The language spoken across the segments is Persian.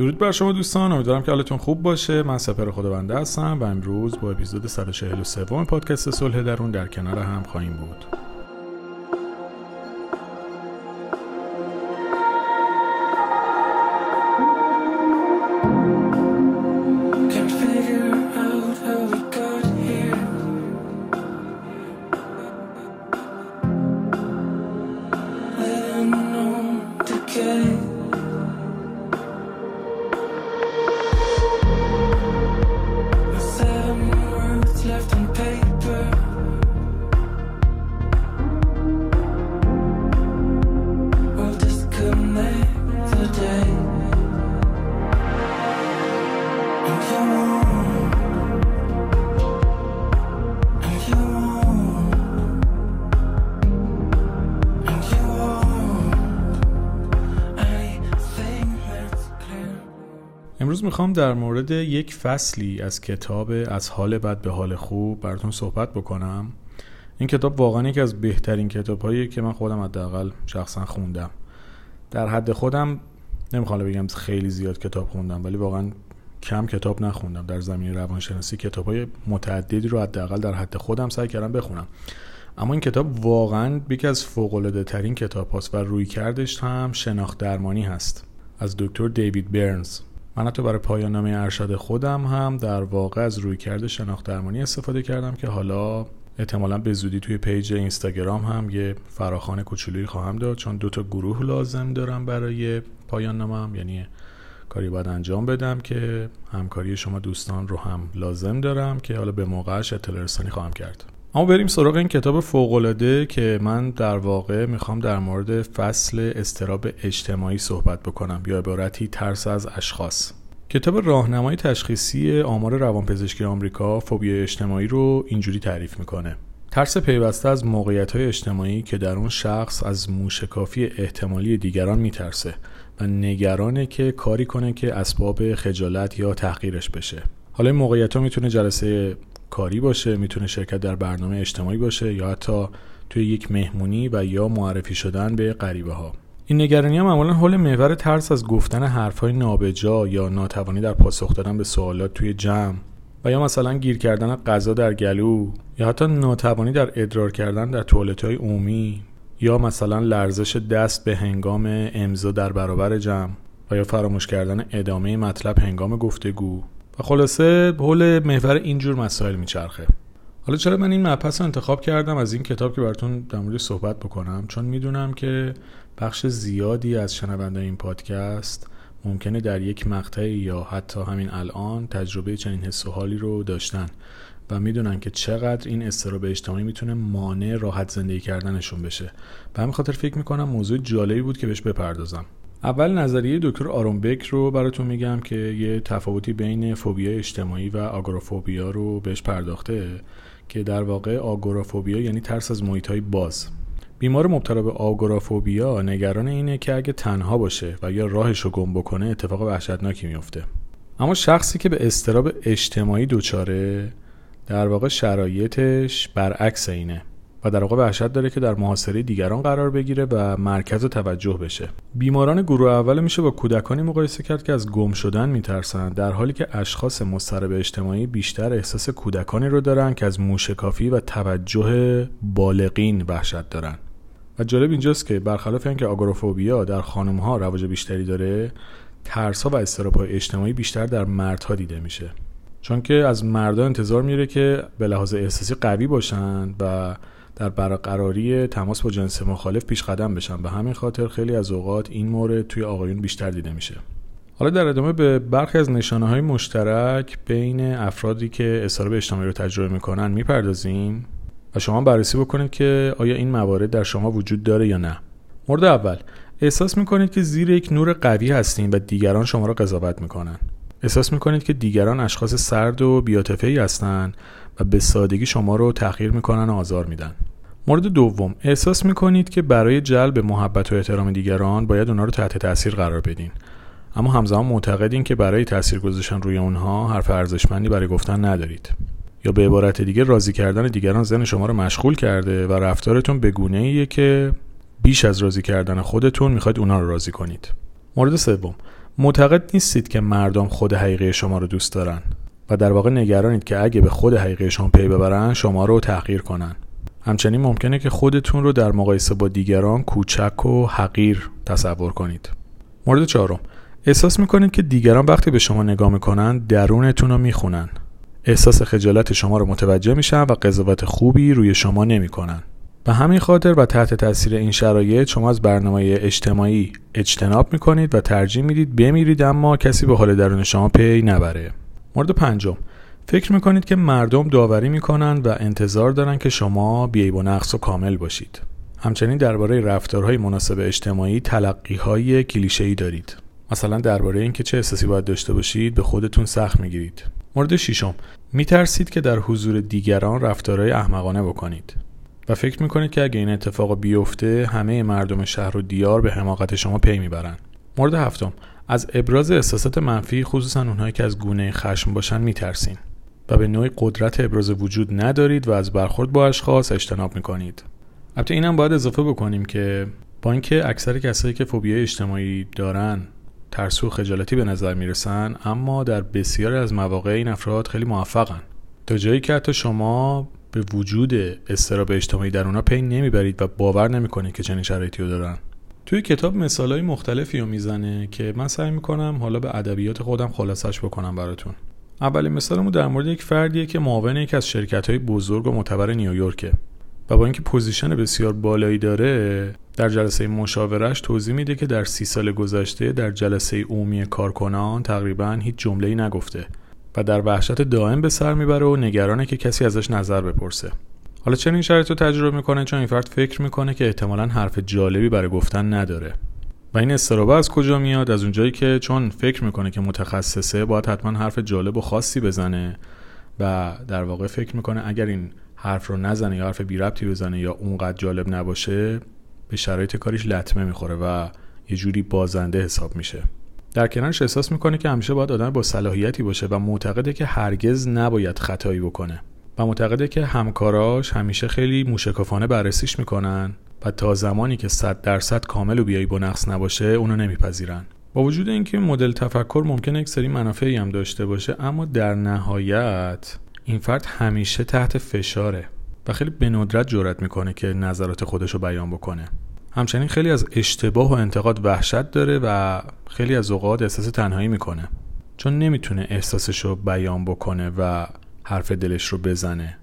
درود بر شما دوستان امیدوارم که حالتون خوب باشه. من سپر خداونده هستم و امروز با اپیزود 143 پادکست صلح درون در کنار هم خواهیم بود. امروز می‌خوام در مورد یک فصلی از کتاب از حال بد به حال خوب براتون صحبت بکنم. این کتاب واقعا یکی از بهترین کتاب که من خودم حداقل شخصا خوندم. در حد خودم نمی‌خوام بگم خیلی زیاد کتاب خوندم ولی واقعا کم کتاب نخوندم. در زمینه روانشناسی کتاب های متعددی رو حداقل در حد خودم سعی کردم بخونم. اما این کتاب واقعا یکی از فوق ترین کتاب هاست و روی کردش هم شناخت درمانی هست. از دکتر دیوید برنز. من حتی برای پایان نامه ارشد خودم هم در واقع از روی کرده شناخت درمانی استفاده کردم که حالا احتمالا به زودی توی پیج اینستاگرام هم یه فراخان کوچولویی خواهم داد چون دو تا گروه لازم دارم برای پایان نامم. یعنی کاری باید انجام بدم که همکاری شما دوستان رو هم لازم دارم که حالا به موقعش اطلاع رسانی خواهم کرد. اما بریم سراغ این کتاب فوقالعاده که من در واقع می‌خوام در مورد فصل استراب اجتماعی صحبت بکنم. یا عبارتی ترس از اشخاص. کتاب راهنمای تشخیصی آمار روانپزشکی آمریکا فوبیا اجتماعی رو اینجوری تعریف می‌کنه. ترس پیوسته از موقعیت های اجتماعی که در اون شخص از موشکافی احتمالی دیگران میترسه و نگرانه که کاری کنه که اسباب خجالت یا تحقیرش بشه. حالا این موقعیت ها می‌تونه جلسه کاری باشه می‌تونه شرکت در برنامه اجتماعی باشه یا حتی توی یک مهمونی و یا معرفی شدن به غریبه ها این نگرانی هم معمولا حول محور ترس از گفتن حرفهای نابجا یا ناتوانی در پاسخ دادن به سوالات توی جمع و یا مثلا گیر کردن غذا در گلو یا حتی ناتوانی در ادرار کردن در توالت های عمومی یا مثلا لرزش دست به هنگام امضا در برابر جمع و یا فراموش کردن ادامه مطلب هنگام گفتگو. خلاصه حول محور اینجور مسائل میچرخه. حالا چرا من این مبحث رو انتخاب کردم؟ از این کتاب که براتون در مورد صحبت بکنم چون می‌دونم که بخش زیادی از شنونده این پادکست ممکنه در یک مقطعی یا حتی همین الان تجربه چنین حس و حالی رو داشتن و می‌دونن که چقدر این استراب اجتماعی می‌تونه مانع راحت زندگی کردنشون بشه. به همین خاطر فکر می‌کنم موضوع جالبی بود که بهش بپردازم. اول نظریه دکتر آرون بک رو براتون میگم که یه تفاوتی بین فوبیا اجتماعی و آگورافوبیا رو بهش پرداخته که در واقع آگورافوبیا یعنی ترس از محیط های باز. بیمار مبتلا به آگورافوبیا نگران اینه که اگه تنها باشه و یا راهش رو گم بکنه اتفاق وحشتناکی میفته اما شخصی که به استراب اجتماعی دچاره در واقع شرایطش برعکس اینه. و در واقع وحشت داره که در محاصره دیگران قرار بگیره و مرکز توجه بشه. بیماران گروه اول میشه با کودکانی مقایسه کرد که از گم شدن میترسن در حالی که اشخاص مضطرب اجتماعی بیشتر احساس کودکانی رو دارن که از موشکافی و توجه بالغین وحشت دارن. و جالب اینجاست که برخلاف اینکه آگوروفوبیا در خانم ها رواج بیشتری داره ترس ها و استراب های اجتماعی بیشتر در مردها دیده میشه. چون که از مردها انتظار میره که به لحاظ احساسی قوی باشن و در برقراری تماس با جنس مخالف پیش قدم بشن. به همین خاطر خیلی از اوقات این مورد توی آقایون بیشتر دیده میشه. حالا در ادامه به برخی از نشانه های مشترک بین افرادی که استراب اجتماعی رو تجربه می‌کنن می‌پردازیم و شما بررسی بکنید که آیا این موارد در شما وجود داره یا نه. مورد اول احساس می‌کنید که زیر یک نور قوی هستین و دیگران شما را قضاوت می‌کنن. احساس می‌کنید که دیگران اشخاص سرد و بیاتفهی هستند به سادگی شما رو تأخیر می‌کنن و آزار میدن. مورد دوم احساس می‌کنید که برای جلب محبت و احترام دیگران باید اونها رو تحت تاثیر قرار بدین. اما همزمان معتقدین که برای تاثیر گذاشتن روی اونها حرف ارزشمندی برای گفتن ندارید. یا به عبارت دیگه راضی کردن دیگران زن شما رو مشغول کرده و رفتارتون به گونه ایه که بیش از راضی کردن خودتون می‌خواید اونا رو راضی کنید. مورد سوم معتقد نیستید که مردم خود حقیقی شما رو دوست دارن. و در واقع نگرانید که اگه به خود حقیقی شما پی ببرن شما رو تحقیر کنن. همچنین ممکنه که خودتون رو در مقایسه با دیگران کوچک و حقیر تصور کنید. مورد چهارم. احساس می‌کنید که دیگران وقتی به شما نگاه می‌کنن درونتون رو می‌خونن. احساس خجالت شما رو متوجه میشن و قضاوت خوبی روی شما نمی‌کنن. به همین خاطر و تحت تاثیر این شرایط شما از برنامه اجتماعی اجتناب می‌کنید و ترجیح می‌دید بمیرید اما کسی به حال درون شما پی نبره. مورد پنجم. فکر می‌کنید که مردم داوری می‌کنند و انتظار دارند که شما بیعیب و نقص و کامل باشید. همچنین درباره رفتارهای مناسب اجتماعی تلقیهای کلیشه‌ای دارید. مثلا درباره اینکه چه احساسی باید داشته باشید به خودتون سخت می‌گیرید. مورد ششم. میترسید که در حضور دیگران رفتارهای احمقانه بکنید. و فکر می‌کنید که اگه این اتفاق بیفته همه مردم شهر و دیار به حماقت شما پی می‌برن. مورد هفتم. از ابراز احساسات منفی خصوصا اونهایی که از گونه خشم باشن میترسین. و به نوعی قدرت ابراز وجود ندارید و از برخورد با اشخاص اجتناب می‌کنید. البته اینم باید اضافه بکنیم که با اینکه اکثر کسایی که فوبیای اجتماعی دارن ترسو و خجالتی به نظر می‌رسن اما در بسیاری از مواقع این افراد خیلی موفقن. تا جایی که حتی شما به وجود استراب اجتماعی در اونا پی نمی‌برید و باور نمی‌کنید که چنین شرایطی رو دارن. توی کتاب مثالهای مختلفی رو می‌زنه که من سعی می‌کنم حالا به ادبیات خودم خلاصش بکنم براتون. اولین مثالمون در مورد یک فردیه که معاون یکی از شرکت های بزرگ و معتبر نیویورکه و با اینکه position بسیار بالایی داره در جلسه مشاورش توضیح میده که در سی سال گذشته در جلسه عمومی کارکنان تقریبا هیچ جمله نگفته و در وحشت دائم به سر می‌بره و نگرانه که کسی ازش نظر بپرسه. حالا چرا این شرایط رو تجربه می‌کنه؟ چون این فرد فکر می‌کنه که احتمالا حرف جالبی برای گفتن نداره. و این اضطرابه از کجا میاد؟ از اونجایی که چون فکر می‌کنه که متخصصه باید حتما حرف جالب و خاصی بزنه و در واقع فکر می‌کنه اگر این حرف رو نزنه یا حرف بی ربطی بزنه یا اونقدر جالب نباشه به شرایط کاریش لطمه می‌خوره و یه جوری بازنده حساب میشه. در کنارش احساس می‌کنه که همیشه باید آدم با صلاحیتی باشه و معتقده که هرگز نباید خطایی بکنه. و معتقده که همکاراش همیشه خیلی موشکافانه بررسیش می‌کنن و تا زمانی که صد درصد کامل و بیایی با نباشه اونو نمیپذیرن. با وجود اینکه مدل تفکر ممکنه یک سری منافعی هم داشته باشه اما در نهایت این فرد همیشه تحت فشاره و خیلی به ندرت جرأت می‌کنه که نظرات خودش رو بیان بکنه. همچنین خیلی از اشتباه و انتقاد وحشت داره و خیلی از اوقات احساس تنهایی می‌کنه. چون نمی‌تونه احساسش رو بیان بکنه و حرف دلش رو بزنه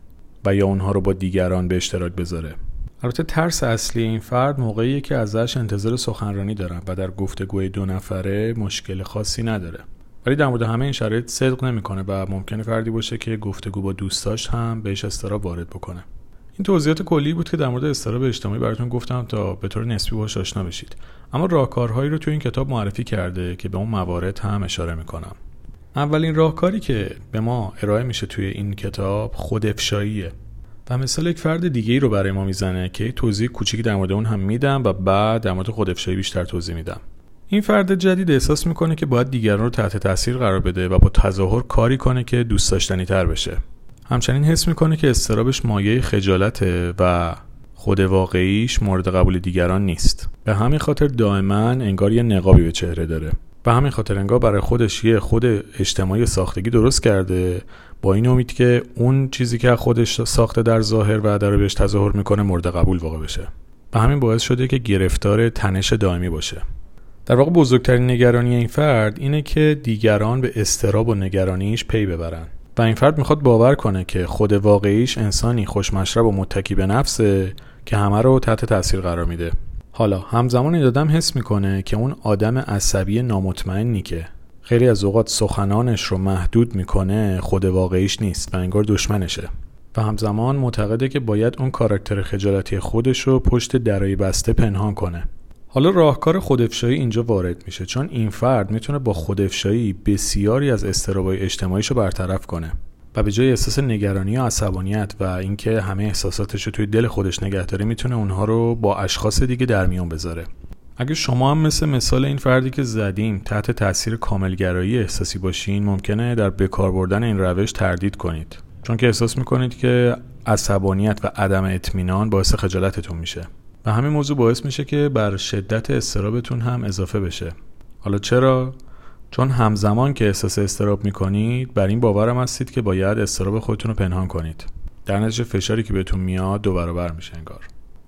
و یا اونها رو با دیگران به اشتراک بذاره. البته ترس اصلی این فرد موقعیه که ازش انتظار سخنرانی دارن و در گفتگوی دو نفره مشکل خاصی نداره. ولی در مورد همه این شرایط صدق نمی‌کنه و ممکنه فردی باشه که گفتگو با دوستاش هم بهش استراب وارد بکنه. این توضیحات کلی بود که در مورد استراب اجتماعی براتون گفتم تا به طور نسبی باهاش آشنا بشید. اما راهکارهایی رو توی این کتاب معرفی کرده که به اون موارد هم اشاره می‌کنم. اولین راهکاری که به ما ارائه میشه توی این کتاب خودافشاییه و مثال یک فرد دیگه ای رو برای ما می‌زنه که توضیح کوچیکی در مورد اون هم میدم و بعد در مورد خودافشایی بیشتر توضیح میدم. این فرد جدید احساس می‌کنه که باید دیگران رو تحت تاثیر قرار بده و با تظاهر کاری کنه که دوست داشتنی تر بشه. همچنین حس می‌کنه که استرابش مایه خجالته و خود واقعیش مورد قبول دیگران نیست. به همین خاطر دائما انگار یه نقابی به چهره داره. به همین خاطر انگار برای خودش یه خود اجتماعی ساختگی درست کرده با این امید که اون چیزی که خودش ساخته در ظاهر و در بهش تظاهر می‌کنه مورد قبول واقع بشه. و همین باعث شده که گرفتار تنش دائمی باشه. در واقع بزرگترین نگرانی این فرد اینه که دیگران به استراب و نگرانیش پی ببرن. و این فرد می‌خواد باور کنه که خود واقعیش انسانی خوشمشرب و متکی به نفسه که همه رو تحت تاثیر قرار میده. حالا همزمان این آدم حس می‌کنه که اون آدم عصبی نامطمئنی که خیلی از اوقات سخنانش رو محدود می‌کنه خود واقعیش نیست و انگار دشمنشه. و همزمان معتقده که باید اون کاراکتر خجالتی خودش رو پشت درای بسته پنهان کنه. حالا راهکار خودافشایی اینجا وارد میشه چون این فرد می‌تونه با خودافشایی بسیاری از استرابای اجتماعیش رو برطرف کنه. و به جای احساس نگرانی و عصبانیت و اینکه همه احساساتش رو توی دل خودش نگه داره می‌تونه اونها رو با اشخاص دیگه در میان بذاره. اگه شما هم مثل مثال این فردی که زدیم تحت تاثیر کاملگرایی احساسی باشین ممکنه در بکار بردن این روش تردید کنید. چون که احساس می‌کنید که عصبانیت و عدم اطمینان باعث خجالتتون میشه. و همین موضوع باعث میشه که بر شدت استرابتون هم اضافه بشه. حالا چرا؟ چون همزمان که احساس استراب می‌کنید بر این باورم هستید که باید استراب خودتون رو پنهان کنید. در نتیجه فشاری که بهتون میاد دو برابر میشه انگار.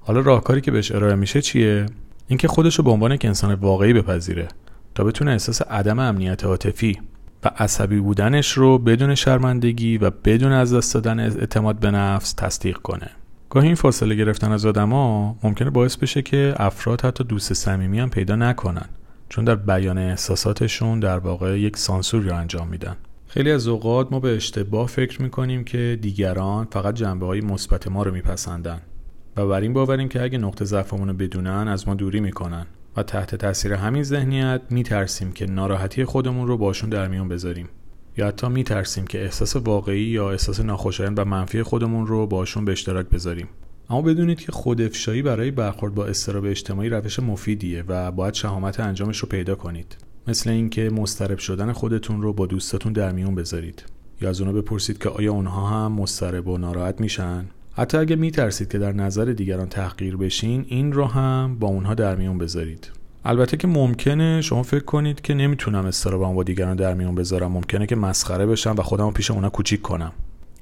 حالا راهکاری که بهش ارائه میشه چیه؟ اینکه خودش رو به عنوان یک انسان واقعی بپذیره تا بتونه احساس عدم امنیت عاطفی و عصبی بودنش رو بدون شرمندگی و بدون از دست دادن اعتماد به نفس تصدیق کنه. گاهی این فاصله گرفتن از آدما ممکنه باعث بشه که افراد حتی دوست صمیمی هم پیدا نکنن. چون در بیان احساساتشون در واقع یک سانسور رو انجام میدن. خیلی از اوقات ما به اشتباه فکر می‌کنیم که دیگران فقط جنبه های مثبت ما رو میپسندن و بر این باوریم که اگه نقطه ضعفمون رو بدونن از ما دوری می‌کنن و تحت تاثیر همین ذهنیت میترسیم که ناراحتی خودمون رو باشون در میون بذاریم. یا حتی میترسیم که احساس واقعی یا احساس ناخوشایند و منفی خودمون رو باشون به اشتراک بذاریم. اما بدونید که خودافشایی برای برخورد با استراب اجتماعی روش مفیدیه و باید شهامت انجامش رو پیدا کنید. مثل اینکه مسترب شدن خودتون رو با دوستاتون در میون بذارید. یا از اونا بپرسید که آیا اونها هم مسترب و ناراحت میشن؟ حتی اگه میترسید که در نظر دیگران تحقیر بشین این رو هم با اونها در میون بذارید. البته که ممکنه شما فکر کنید که نمی‌تونم استرابم با دیگران در میون بذارم. ممکنه که مسخره بشم و خودم پیش اونا کوچیک کنم.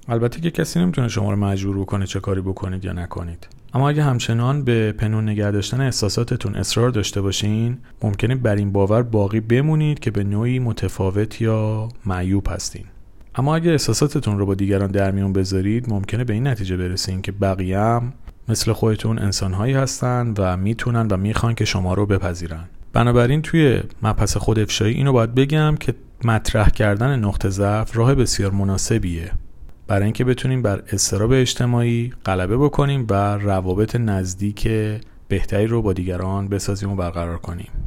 البته که کسی نمی‌تونه شما رو مجبور بکنه چه کاری بکنید یا نکنید. اما اگه همچنان به پنون نگه داشتن احساساتتون اصرار داشته باشین ممکنه بر این باور باقی بمونید که به نوعی متفاوت یا معیوب هستین. اما اگه احساساتتون رو با دیگران در میون بذارید ممکنه به این نتیجه برسین که بقیه هم مثل خودتون انسانهایی هستن و می‌تونن و می‌خوان که شما رو بپذیرن. بنابراین توی مبحث خود افشایی اینو باید بگم که مطرح کردن نقطه ضعف راه بسیار مناسبیه. برای اینکه بتونیم بر استراب اجتماعی غلبه بکنیم و روابط نزدیک بهتری رو با دیگران بسازیم و برقرار کنیم.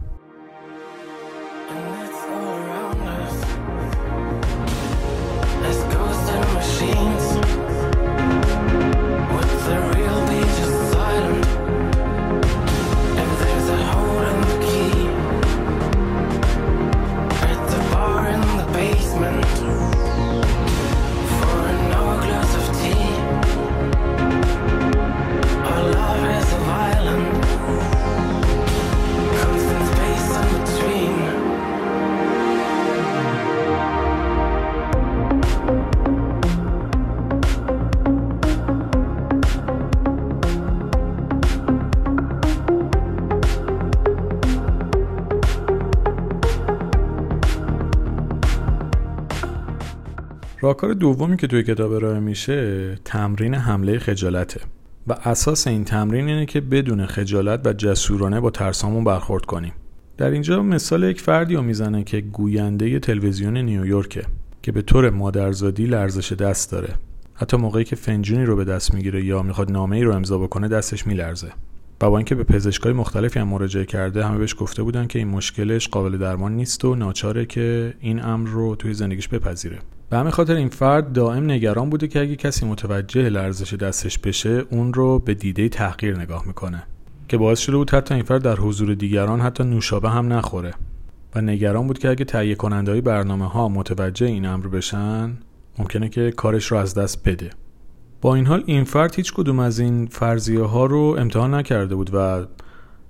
راهکار دومی که توی کتاب ارائه میشه تمرین حمله خجالته. و اساس این تمرین اینه که بدون خجالت و جسورانه با ترسامون برخورد کنیم. در اینجا مثال یک فردی رو می‌زنه که گوینده تلویزیون نیویورکه که به طور مادرزادی لرزش دست داره. حتی موقعی که فنجونی رو به دست می‌گیره یا می‌خواد نامه ای رو امضا بکنه دستش میلرزه. و با اینکه به پزشکای مختلفی هم مراجعه کرده همه بهش گفته بودن که این مشکلش قابل درمان نیست و ناچاره که این امر رو توی زندگیش بپذیره. به همین خاطر این فرد دائم نگران بوده که اگه کسی متوجه لرزش دستش بشه اون رو به دیده تحقیر نگاه می‌کنه. که باعث شده بود حتی این فرد در حضور دیگران حتی نوشابه هم نخوره. و نگران بود که اگه تهیه کننده برنامه ها متوجه این امر بشن ممکنه که کارش رو از دست بده. با این حال این فرد هیچ کدوم از این فرضیه ها رو امتحان نکرده بود و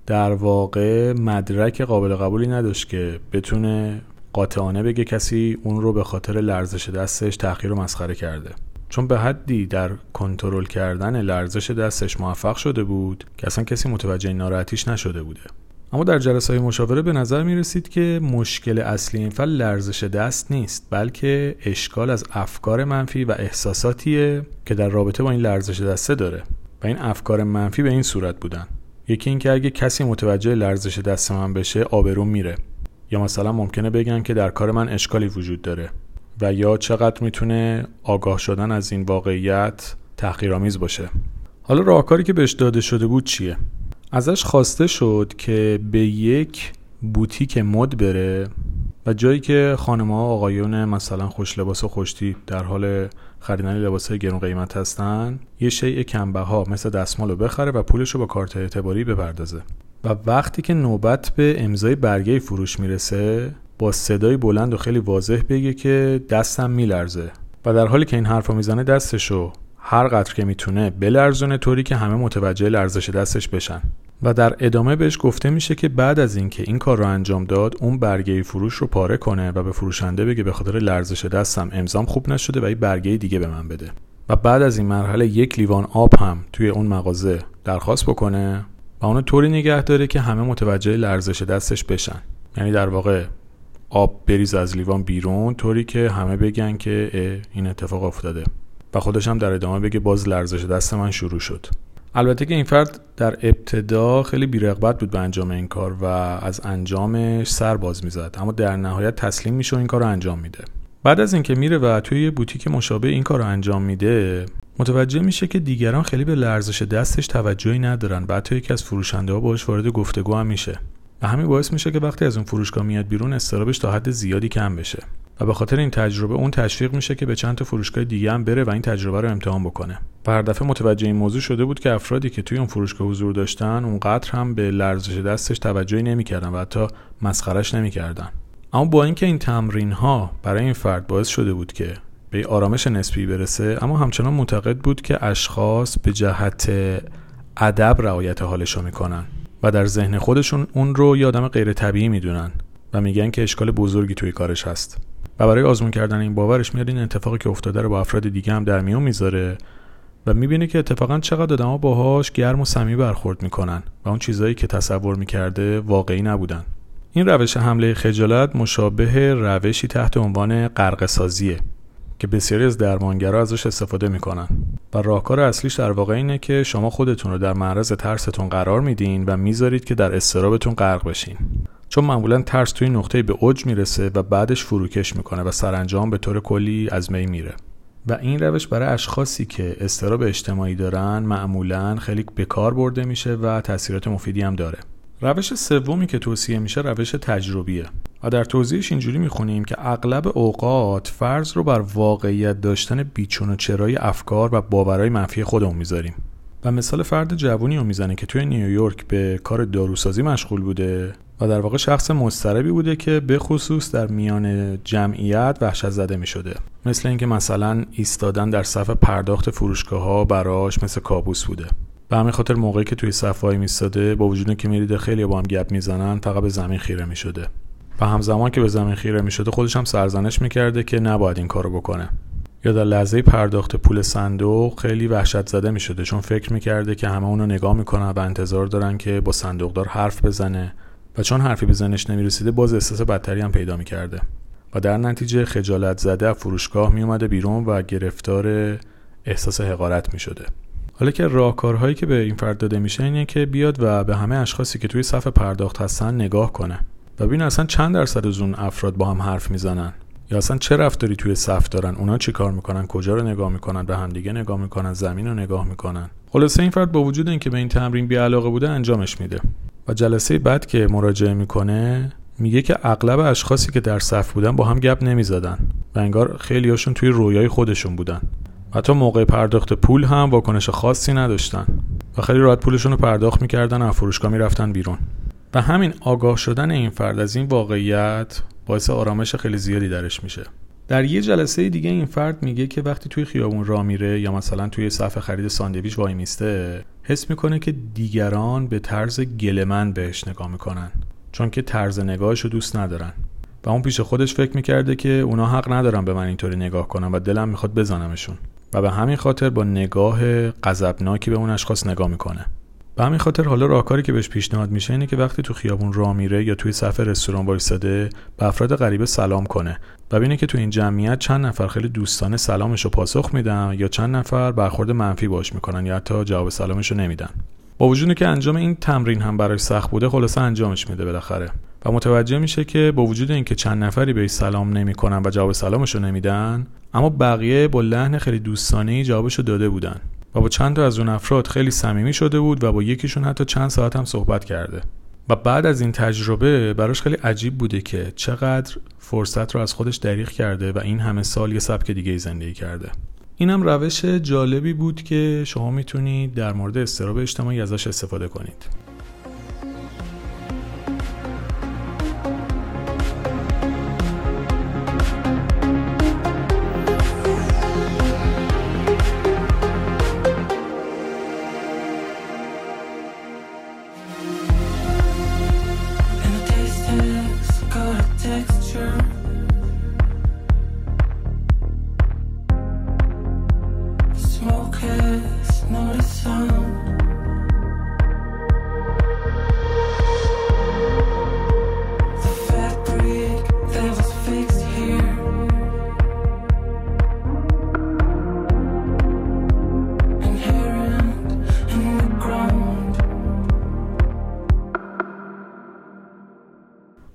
در واقع مدرک قابل قبولی نداشت که بتونه قاطعانه بگه کسی اون رو به خاطر لرزش دستش تأخیر و مسخره کرده. چون به حدی در کنترل کردن لرزش دستش موفق شده بود که اصلا کسی متوجه ناراحتیش نشده بوده. اما در جلسه های مشاوره به نظر می رسید که مشکل اصلی این فل لرزش دست نیست بلکه اشکال از افکار منفی و احساساتیه که در رابطه با این لرزش دسته داره و این افکار منفی به این صورت بودن. یکی اینکه اگه کسی متوجه لرزش دست من بشه آبروم میره. یا مثلا ممکنه بگن که در کار من اشکالی وجود داره و یا چقدر می‌تونه آگاه شدن از این واقعیت تحقیرآمیز باشه. حالا راهکاری که بهش داده شده بود چیه؟ ازش خواسته شد که به یک بوتیک مد بره و جایی که خانم ها آقایون مثلا خوش لباس و خوشتی در حال خریدن لباس گرون قیمت هستن یه شیء کمبه ها مثل دستمال رو بخره و پولش رو با کارت اعتباری بپردازه. و وقتی که نوبت به امضای برگه فروش می‌رسه با صدای بلند و خیلی واضح بگه که دستم میلرزه. و در حالی که این حرفا می‌زنه دستشو. هر قدر که می‌تونه بلرزونه طوری که همه متوجه لرزش دستش بشن. و در ادامه بهش گفته میشه که بعد از اینکه این کار رو انجام داد اون برگه فروش رو پاره کنه و به فروشنده بگه به خاطر لرزش دستم امضام خوب نشده و این برگه دیگه به من بده. و بعد از این مرحله یک لیوان آب هم توی اون مغازه درخواست بکنه و اونو طوری نگه داره که همه متوجه لرزش دستش بشن. یعنی در واقع آب بریز از لیوان بیرون طوری که همه بگن که این اتفاق افتاده. و خودش هم در ادامه بگه باز لرزش دست من شروع شد. البته که این فرد در ابتدا خیلی بیرغبت بود به انجام این کار و از انجامش سر باز می‌زد. اما در نهایت تسلیم میشه و این کار رو انجام میده. بعد از اینکه میره و توی یه بوتیک مشابه این کار رو انجام میده متوجه میشه که دیگران خیلی به لرزش دستش توجهی ندارن بعد تا یکی از فروشنده ها باش وارد گفتگو هم میشه. و همین باعث میشه که وقتی از اون فروشگاه میاد بیرون استرابش تا حد زیادی کم بشه. و به خاطر این تجربه اون تشویق میشه که به چند تا فروشگاه دیگه هم بره و این تجربه رو امتحان بکنه. و هر دفعه متوجه این موضوع شده بود که افرادی که توی اون فروشگاه حضور داشتن اونقدر هم به لرزش دستش توجهی نمی‌کردن و حتی مسخرش نمی‌کردن. اما با اینکه این تمرین ها برای این فرد باعث شده بود که به آرامش نسبی برسه اما همچنان معتقد بود که اشخاص به جهت ادب رعایت حالش رو می‌کنن و در ذهن خودشون اون رو یه آدم غیر طبیعی می‌دونن. و میگن که اشکال بزرگی توی کارش هست. و برای آزمون کردن این باورش میاد این اتفاقی که افتاده رو با افراد دیگه هم در میون می‌ذاره و می‌بینه که اتفاقا چقدر آدما باهاش گرم و صمیمی برخورد می‌کنن و اون چیزهایی که تصور می‌کرده واقعی نبودن. این روش حمله خجالت مشابه روشی تحت عنوان غرق سازیه که بسیاری از درمانگرا ازش استفاده می‌کنن. و راهکار اصلیش در واقع اینه که شما خودتون رو در معرض ترستون قرار میدین و می‌ذارید که در استرابتون غرق بشین. چون معمولا ترس توی نقطه به اوج می‌رسه و بعدش فروکش می‌کنه و سرانجام به طور کلی از می میره. و این روش برای اشخاصی که استراب اجتماعی دارن معمولا خیلی به کار برده میشه و تاثیرات مفیدی هم داره. روش سومی که توصیه میشه روش تجربیه. و در توضیحش اینجوری می‌خونیم که اغلب اوقات فرض رو بر واقعیت داشتن بیچون و چرای افکار و باورهای منفی خودمون می‌ذاریم. و مثال فرد جوونی رو می‌زنه که توی نیویورک به کار داروسازی مشغول بوده و در واقع شخص مضطربی بوده که به خصوص در میان جمعیت وحشت زده می شده مثل اینکه مثلا ایستادن در صف پرداخت فروشگاه ها براش مثل کابوس بوده. به همین خاطر موقعی که توی صف وای میستاده با وجود که میریده خیلی با هم گپ می‌زنن فقط به زمین خیره می شده و همزمان که به زمین خیره می شده خودش هم سرزنش می‌کرده که نباید این کارو بکنه. یا در لحظه پرداخت پول صندوق خیلی وحشت زده می شده چون فکر می‌کرده که همه اونو نگاه می‌کنن و انتظار دارن که با صندوقدار حرف بزنه و چون حرفی به زنش نمی‌رسیده باز احساس بدتری هم پیدا می‌کرده. و در نتیجه خجالت زده فروشگاه میومده بیرون و گرفتار احساس حقارت می‌شده. حالا که راهکارهایی که به این فرد داده میشه اینه که بیاد و به همه اشخاصی که توی صف پرداخت هستن نگاه کنه. و ببین اصلا چند درصد از اون افراد با هم حرف می‌زنن؟ یا اصلا چه رفتاری توی صف دارن؟ اونا چی کار می‌کنن؟ کجا رو نگاه می‌کنن؟ به همدیگه نگاه می‌کنن؟ زمین رو نگاه می‌کنن؟ خلاصه این فرد با وجود اینکه به این تمرین بی علاقه بوده انجامش میده. و جلسه بعد که مراجعه می‌کنه میگه که اغلب اشخاصی که در صف بودن با هم گپ نمی‌زدن و انگار خیلی توی رویای خودشون بودن. و تا موقع پرداخت پول هم واکنش خاصی نداشتن. و خیلی راحت پولشون رو پرداخت می‌کردن و فروشگاه می‌رفتن بیرون. و همین آگاه شدن این فرد از این واقعیت باعث آرامش خیلی زیادی درش میشه. در یه جلسه دیگه این فرد میگه که وقتی توی خیابون را میره یا مثلا توی صف خرید ساندویچ وای میسته حس می‌کنه که دیگران به طرز گلمن بهش نگاه می‌کنن چون که طرز نگاهش رو دوست ندارن. و اون پیش خودش فکر می‌کرده که اونا حق ندارن به من اینطوری نگاه کنن و دلم می‌خواد بزنمشون. و به همین خاطر با نگاه غضبناکی به اون اشخاص نگاه می‌کنه. به همین خاطر حالا راهکاری که بهش پیشنهاد میشه اینه که وقتی تو خیابون راه میره یا توی صف رستوران وایساده به افراد غریبه سلام کنه و ببینه که تو این جمعیت چند نفر خیلی دوستانه سلامش رو پاسخ میدن یا چند نفر برخورد منفی باش می‌کنن یا حتی جواب سلامش رو نمیدن. با وجودی که انجام این تمرین هم براش سخت بوده خلاصه انجامش میده بالاخره و متوجه میشه که با وجود اینکه چند نفری بهش سلام نمی‌کنن و جواب سلامش رو نمیدن اما بقیه با لحن خیلی دوستانه جوابش رو داده بودن. و با چند تا از اون افراد خیلی صمیمی شده بود و با یکیشون حتی چند ساعت هم صحبت کرده. و بعد از این تجربه براش خیلی عجیب بوده که چقدر فرصت رو از خودش دریغ کرده و این همه سال یه سبک دیگه زندگی کرده. اینم روش جالبی بود که شما می‌تونید در مورد استراب اجتماعی ازش استفاده کنید.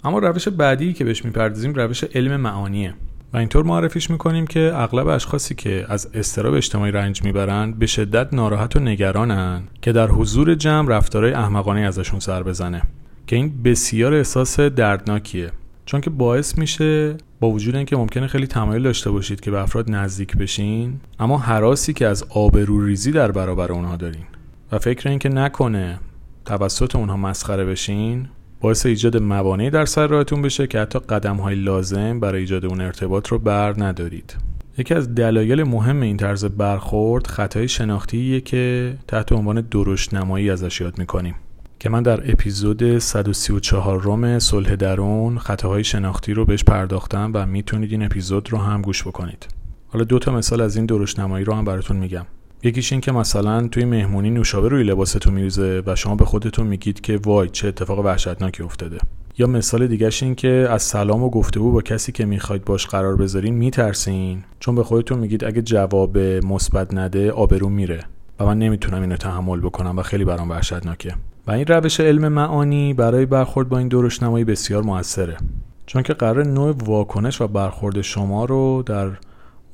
اما روش بعدی که بهش می‌پردازیم روش علم معانیه. و اینطور معرفیش می‌کنیم که اغلب اشخاصی که از استراب اجتماعی رنج می‌برند به شدت ناراحت و نگرانن که در حضور جمع رفتارهای احمقانه ازشون سر بزنه که این بسیار احساس دردناکیه. چون که باعث میشه با وجود اینکه ممکنه خیلی تمایل داشته باشید که به افراد نزدیک بشین اما حراسی که از آبروریزی در برابر اونها دارین. و فکر اینکه نکنه توسط اونها مسخره بشین باعث ایجاد موانعی در سر راهتون بشه که حتی قدم های لازم برای ایجاد اون ارتباط رو بر ندارید. یکی از دلایل مهم این طرز برخورد خطای شناختیه که تحت عنوان درشت نمایی ازش یاد می‌کنیم. که من در اپیزود 134 روم صلح درون خطاهای شناختی رو بهش پرداختم و می‌تونید این اپیزود رو هم گوش بکنید. حالا دو تا مثال از این درشت نمایی رو هم براتون میگم. یکیش این که مثلا توی مهمونی نوشابه روی لباستون میریزه و شما به خودتون میگید که وای چه اتفاق وحشتناکی افتاده. یا مثال دیگهش این که از سلام و گفتگو با کسی که می‌خواید باش قرار بذارین میترسین. چون به خودتون میگید اگه جواب مثبت نده آبرو میره. و من نمی‌تونم اینو تحمل بکنم و خیلی برام وحشتناکه. و این روش علم معانی برای برخورد با این دورشنمایی بسیار موثره. چون که قرار نوع واکنش و برخورد شما رو در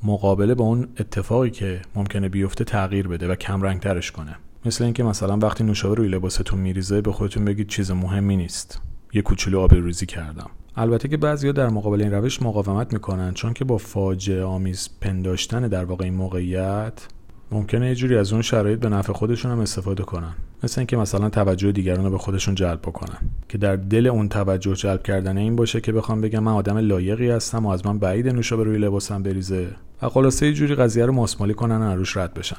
مقابله با اون اتفاقی که ممکنه بیفته تغییر بده و کم رنگ ترش کنه. مثل اینکه مثلا وقتی نوشابه روی لباستون میریزه به خودتون بگید چیز مهمی نیست. یه کوچولو آب ریزی کردم. البته که بعضیا در مقابل این روش مقاومت می‌کنن چون که با فاجعه آمیز پنداشتن در واقع این موقعیت ممکنه یه جوری از اون شرایط به نفع خودشون هم استفاده کنن. مثل اینکه مثلا توجه دیگران رو به خودشون جلب بکنن. که در دل اون توجه جلب کردن این باشه که بخوام بگم من آدم لایقی هستم و از من بعید نوشابه روی لباسم بریزه. و خلاصه یه جوری قضیه رو ماسمالی کنن و روش رد بشن.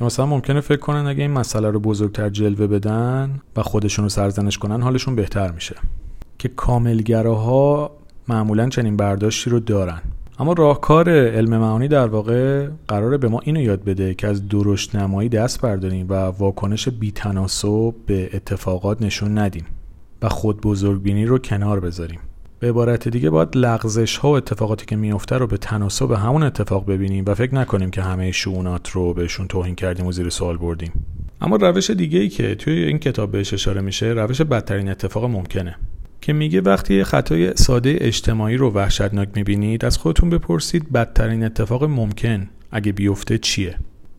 مثلا ممکنه فکر کنن اگه این مسئله رو بزرگتر جلوه بدن و خودشون رو سرزنش کنن حالشون بهتر میشه. که کاملگراها معمولا چنین برداشتی رو دارن. اما راهکار علم معانی در واقع قراره به ما اینو یاد بده که از درشت نمایی دست برداریم و واکنش بیتناسب به اتفاقات نشون ندیم و خود بزرگبینی رو کنار بذاریم. به عبارت دیگه باید لغزش ها و اتفاقاتی که میفته رو به تناسب همون اتفاق ببینیم و فکر نکنیم که همه شعونات رو بهشون توهین کردیم و زیر سوال بردیم. اما روش دیگه ای که توی این کتاب بهش اشاره میشه روش بدترین اتفاق ممکنه که میگه وقتی خطای ساده اجتماعی رو وحشتناک می‌بینید از خودتون بپرسید بدترین اتفاق ممکن اگه بیفته چیه؟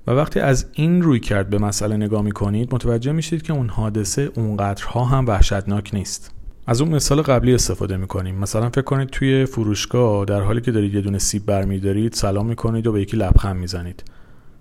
و وقتی از این روی کرد به مسئله نگاه می‌کنید متوجه میشید که اون حادثه اونقدرها هم وحشتناک نیست. از اون مثال قبلی استفاده می‌کنیم. مثلا فکر کنید توی فروشگاه در حالی که دارید یه دونه سیب برمیدارید سلام می‌کنید و به یکی لبخند می‌زنید.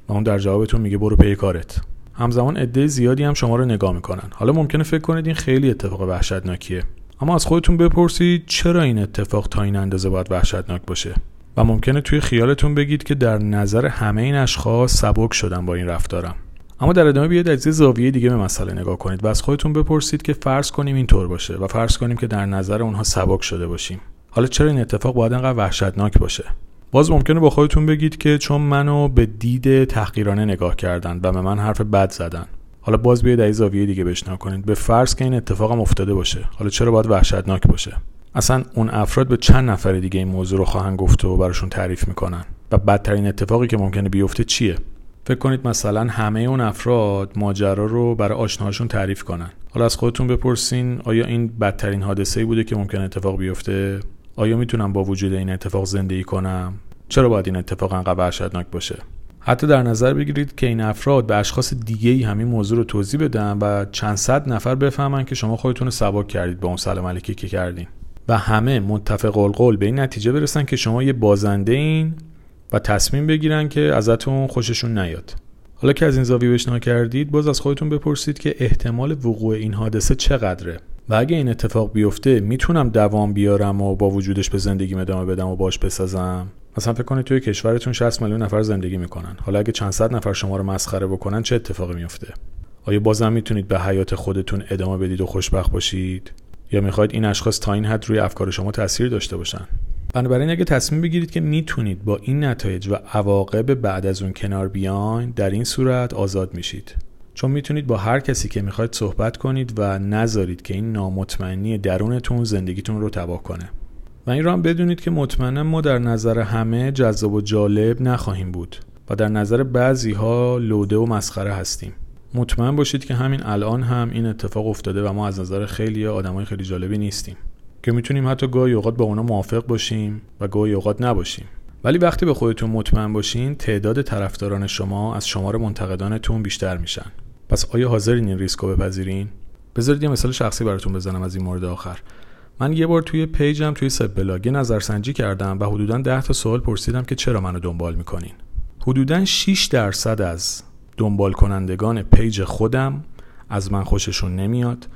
و اون در جوابتون میگه برو پی کارت. همزمان عده زیادی هم شما رو نگاه می‌کنن. حالا ممکنه فکر کنید این خیلی اتفاق وحشتناکیه. اما از خودتون بپرسید چرا این اتفاق تا این اندازه باید وحشتناک باشه؟ و ممکنه توی خیالتون بگید که در نظر همه این اشخاص سبک شدن با این رفتارم. اما در ادامه بیاید از زاویه دیگه به مسئله نگاه کنید. و از خودتون بپرسید که فرض کنیم اینطور باشه و فرض کنیم که در نظر اونها سبک شده باشیم. حالا چرا این اتفاق باید انقدر وحشتناک باشه؟ باز ممکنه با خودتون بگید که چون منو به دید تحقیرانه نگاه کردن و به من حرف بد زدن. حالا باز بیاید از زاویه دیگه بشنا کنید. به فرض که این اتفاقم افتاده باشه. حالا چرا باید وحشتناک باشه؟ اصلا اون افراد به چند نفر دیگه این موضوع رو خواهند گفت و براشون تعریف می‌کنن؟ و بدترین اتفاقی که ممکنه بیفته چیه؟ فکر کنید مثلا همه اون افراد ماجرا رو برای آشناهاشون تعریف کنن. حالا از خودتون بپرسین آیا این بدترین حادثه بوده که ممکن اتفاق بیفته؟ آیا می‌تونم با وجود این اتفاق زندگی کنم؟ چرا باید این اتفاق انقدر وحشتناک باشه؟ حتی در نظر بگیرید که این افراد به اشخاص دیگه ای همین موضوع رو توضیح بدن و چند صد نفر بفهمن که شما خودتون رو سبک کردید با اون سلام علیکی که کردین. و همه متفق القول به این نتیجه برسن که شما یه بازنده این و تصمیم بگیرن که ازتون خوششون نیاد. حالا که از این زاویه بشنا کردید باز از خودتون بپرسید که احتمال وقوع این حادثه چقدره. و اگه این اتفاق بیفته می‌تونم دوام بیارم و با وجودش به زندگی ادامه بدم و باش بسازم؟ مثلا فکر کنید توی کشورتون 60 میلیون نفر زندگی می‌کنن. حالا اگه چند صد نفر شما رو مسخره بکنن چه اتفاقی میفته؟ آیا بازم می‌تونید به حیات خودتون ادامه بدید و خوشبخت باشید؟ یا می‌خواید این اشخاص تا این حد روی افکار شما تاثیر داشته باشن؟ بنابراین اگه تصمیم بگیرید که می‌تونید با این نتایج و عواقب بعد از اون کنار بیاین در این صورت آزاد میشید. چون می‌تونید با هر کسی که می‌خواید صحبت کنید و نذارید که این نامطمئنی درونتون زندگیتون رو تباه کنه. و این رو هم بدونید که مطمئنا ما در نظر همه جذاب و جالب نخواهیم بود و در نظر بعضی ها لوده و مسخره هستیم. مطمئن باشید که همین الان هم این اتفاق افتاده و ما از نظر خیلی آدمای خیلی جالبی نیستیم. که می‌تونیم حتی گاهی اوقات با اونا موافق باشیم و گاهی اوقات نباشیم. ولی وقتی به خودتون مطمئن باشین تعداد طرفداران شما از شمار منتقدانتون بیشتر میشن. پس آیا حاضرین این ریسک رو بپذیرین؟ بذارید یه مثال شخصی براتون بزنم از این مورد آخر. من یه بار توی پیجم توی سب بلاگ نظرسنجی کردم و حدودا 10 تا سوال پرسیدم که چرا منو دنبال می‌کنین. حدودا 6 درصد از دنبال کنندگان پیج خودم از من خوششون نمیاد.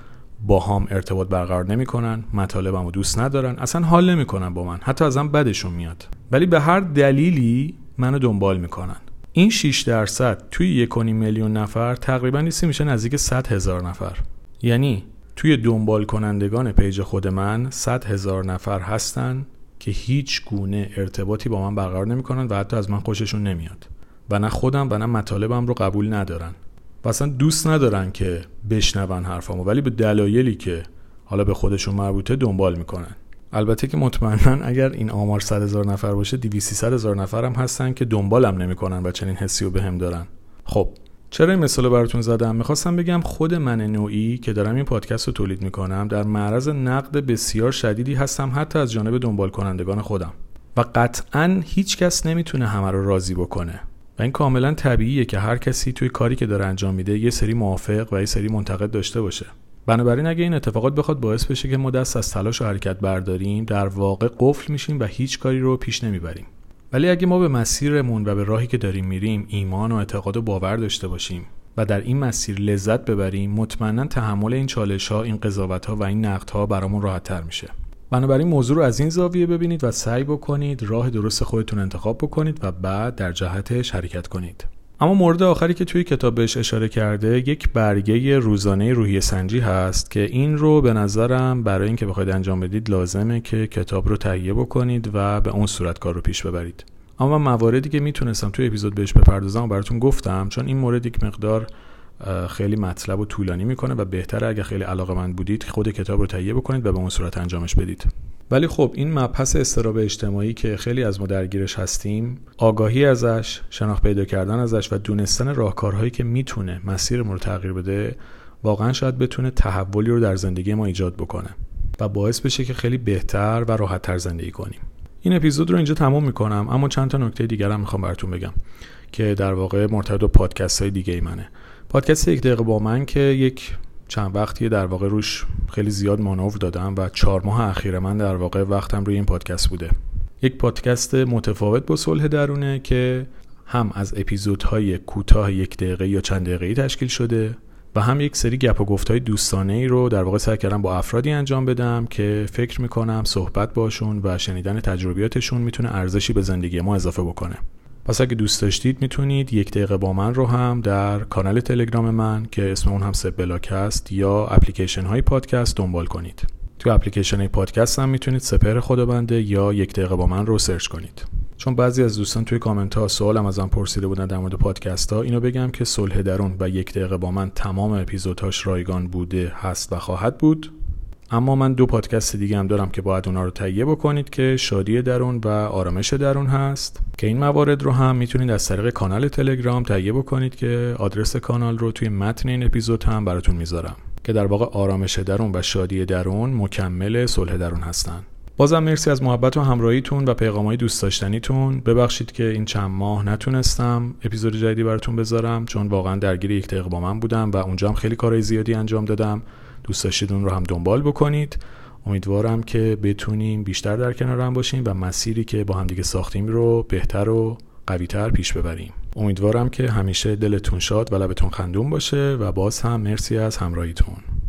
با هم ارتباط برقرار نمی‌کنن مطالبمو دوست ندارن اصلا حال نمی‌کنن با من حتی ازم بدشون میاد. ولی به هر دلیلی منو دنبال می‌کنن. این 6 درصد توی یک میلیون نفر تقریبا نیستی میشه نزدیک 100 هزار نفر. یعنی توی دنبال کنندگان پیج خود من 100 هزار نفر هستن که هیچ گونه ارتباطی با من برقرار نمی‌کنن و حتی از من خوششون نمیاد. و نه خودم و نه مطالبم رو قبول ندارن. و اصلا دوست ندارن که بشنون حرفامو ولی به دلایلی که حالا به خودشون مربوطه دنبال می‌کنن. البته که مطمئنا اگر این آمار 100 هزار نفر باشه 200 هزار نفر هم هستن که دنبالم نمی‌کنن و چنین حسی رو بهم دارن. خب چرا این مثال براتون زدم؟ می‌خواستم بگم خود من نوعی که دارم این پادکست رو تولید می‌کنم در معرض نقد بسیار شدیدی هستم حتی از جانب دنبال کنندگان خودم. و قطعا هیچ کس نمی‌تونه همه رو راضی بکنه. و این کاملا طبیعیه که هر کسی توی کاری که داره انجام میده یه سری موافق و یه سری منتقد داشته باشه. بنابراین اگه این اتفاقات بخواد باعث بشه که ما دست از تلاش و حرکت برداریم در واقع قفل میشیم و هیچ کاری رو پیش نمی‌بریم. ولی اگه ما به مسیرمون و به راهی که داریم میریم ایمان و اعتقاد و باور داشته باشیم و در این مسیر لذت ببریم مطمئنا تحمل این چالش ها این قضاوت ها و این نقد ها برامون راحت تر میشه. بنابراین موضوع رو از این زاویه ببینید و سعی بکنید راه درست خودتون انتخاب بکنید و بعد در جهتش حرکت کنید. اما مورد آخری که توی کتاب بهش اشاره کرده یک برگه روزانه روحی سنجی هست که این رو به نظرم برای اینکه بخواید انجام بدید لازمه که کتاب رو تهیه بکنید و به اون صورت کار رو پیش ببرید. اما مواردی که می‌تونستم توی اپیزود بهش بپردازم و براتون گفتم چون این مورد یک مقدار خیلی مطلب و طولانی می‌کنه و بهتره اگر خیلی علاقه من بودید خود کتاب رو تهیه بکنید و به اون صورت انجامش بدید. ولی خب این مبحث استراب اجتماعی که خیلی از ما درگیرش هستیم آگاهی ازش شناخت پیدا کردن ازش و دونستن راهکارهایی که می‌تونه مسیر رو تغییر بده واقعا شاید بتونه تحولی رو در زندگی ما ایجاد بکنه و باعث بشه که خیلی بهتر و راحتتر زندگی کنیم. این اپیزود رو اینجا تموم می‌کنم اما چند تا نکته دیگر هم می‌خوام براتون بگم که در واقع مرتبط پادکست های دیگه ای منه. پادکست یک دقیقه با من که یک چند وقتی در واقع روش خیلی زیاد مانور دادم و چهار ماه اخیر من در واقع وقتم روی این پادکست بوده. یک پادکست متفاوت با صلح درونه که هم از اپیزودهای کوتاه یک دقیقه یا چند دقیقه تشکیل شده و هم یک سری گپ و گفتهای دوستانه ای رو در واقع سعی کردم با افرادی انجام بدم که فکر می‌کنم صحبت باشون و شنیدن تجربیاتشون می‌تونه ارزشی به زندگی ما اضافه بکنه. پس اگه دوست داشتید می‌تونید یک دقیقه با من رو هم در کانال تلگرام من که اسم اون هم سب بلاک هست یا اپلیکیشن های پادکست دنبال کنید. تو اپلیکیشن های پادکست هم می‌تونید سپهر خدابنده یا یک دقیقه با من رو سرچ کنید. چون بعضی از دوستان توی کامنت ها سوالم ازم پرسیده بودن در مورد پادکست ها اینو بگم که صلح درون و یک دقیقه با من تمام اپیزودهاش رایگان بوده هست و خواهد بود. اما من دو پادکست دیگه هم دارم که باید اونا رو تهیه بکنید که شادی درون و آرامش درون هست. که این موارد رو هم می‌تونید از طریق کانال تلگرام تهیه بکنید که آدرس کانال رو توی متن این اپیزود هم براتون می‌ذارم. که در واقع آرامش درون و شادی درون مکمل صلح درون هستن. بازم مرسی از محبت و همراهیتون و پیغامهای دوست داشتنیتون. ببخشید که این چند ماه نتونستم اپیزود جدیدی براتون بذارم چون واقعا درگیر یک دقیقه من بودم و اونجا هم خیلی کارهای زیادی انجام دادم. دوست داشتید اون رو هم دنبال بکنید. امیدوارم که بتونیم بیشتر در کنار هم باشیم و مسیری که با همدیگه ساختیم رو بهتر و قویتر پیش ببریم. امیدوارم که همیشه دلتون شاد و لبتون خندون باشه و باز هم مرسی از همراهیتون.